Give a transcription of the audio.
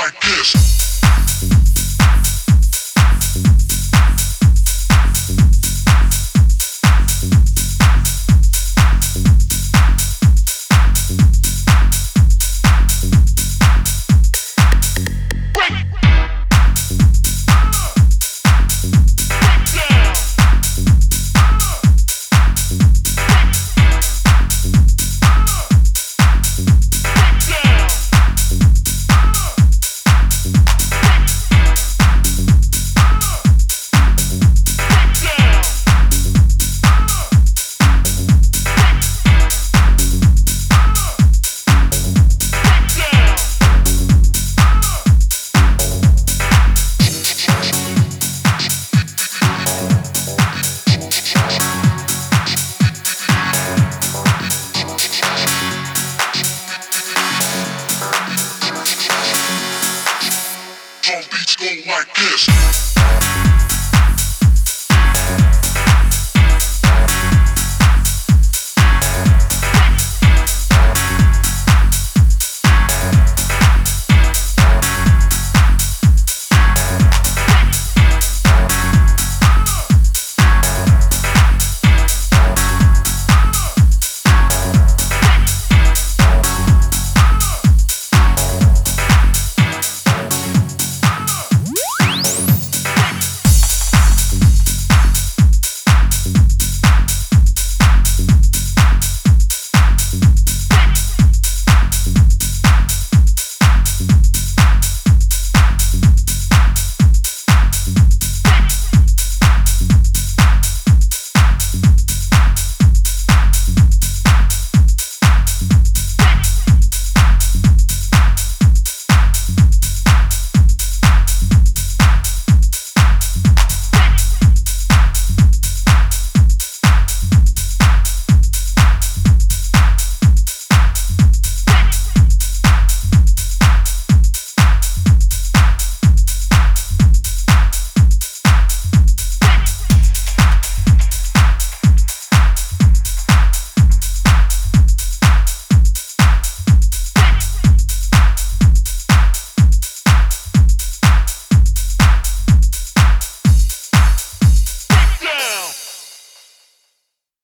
like this. beats go like this.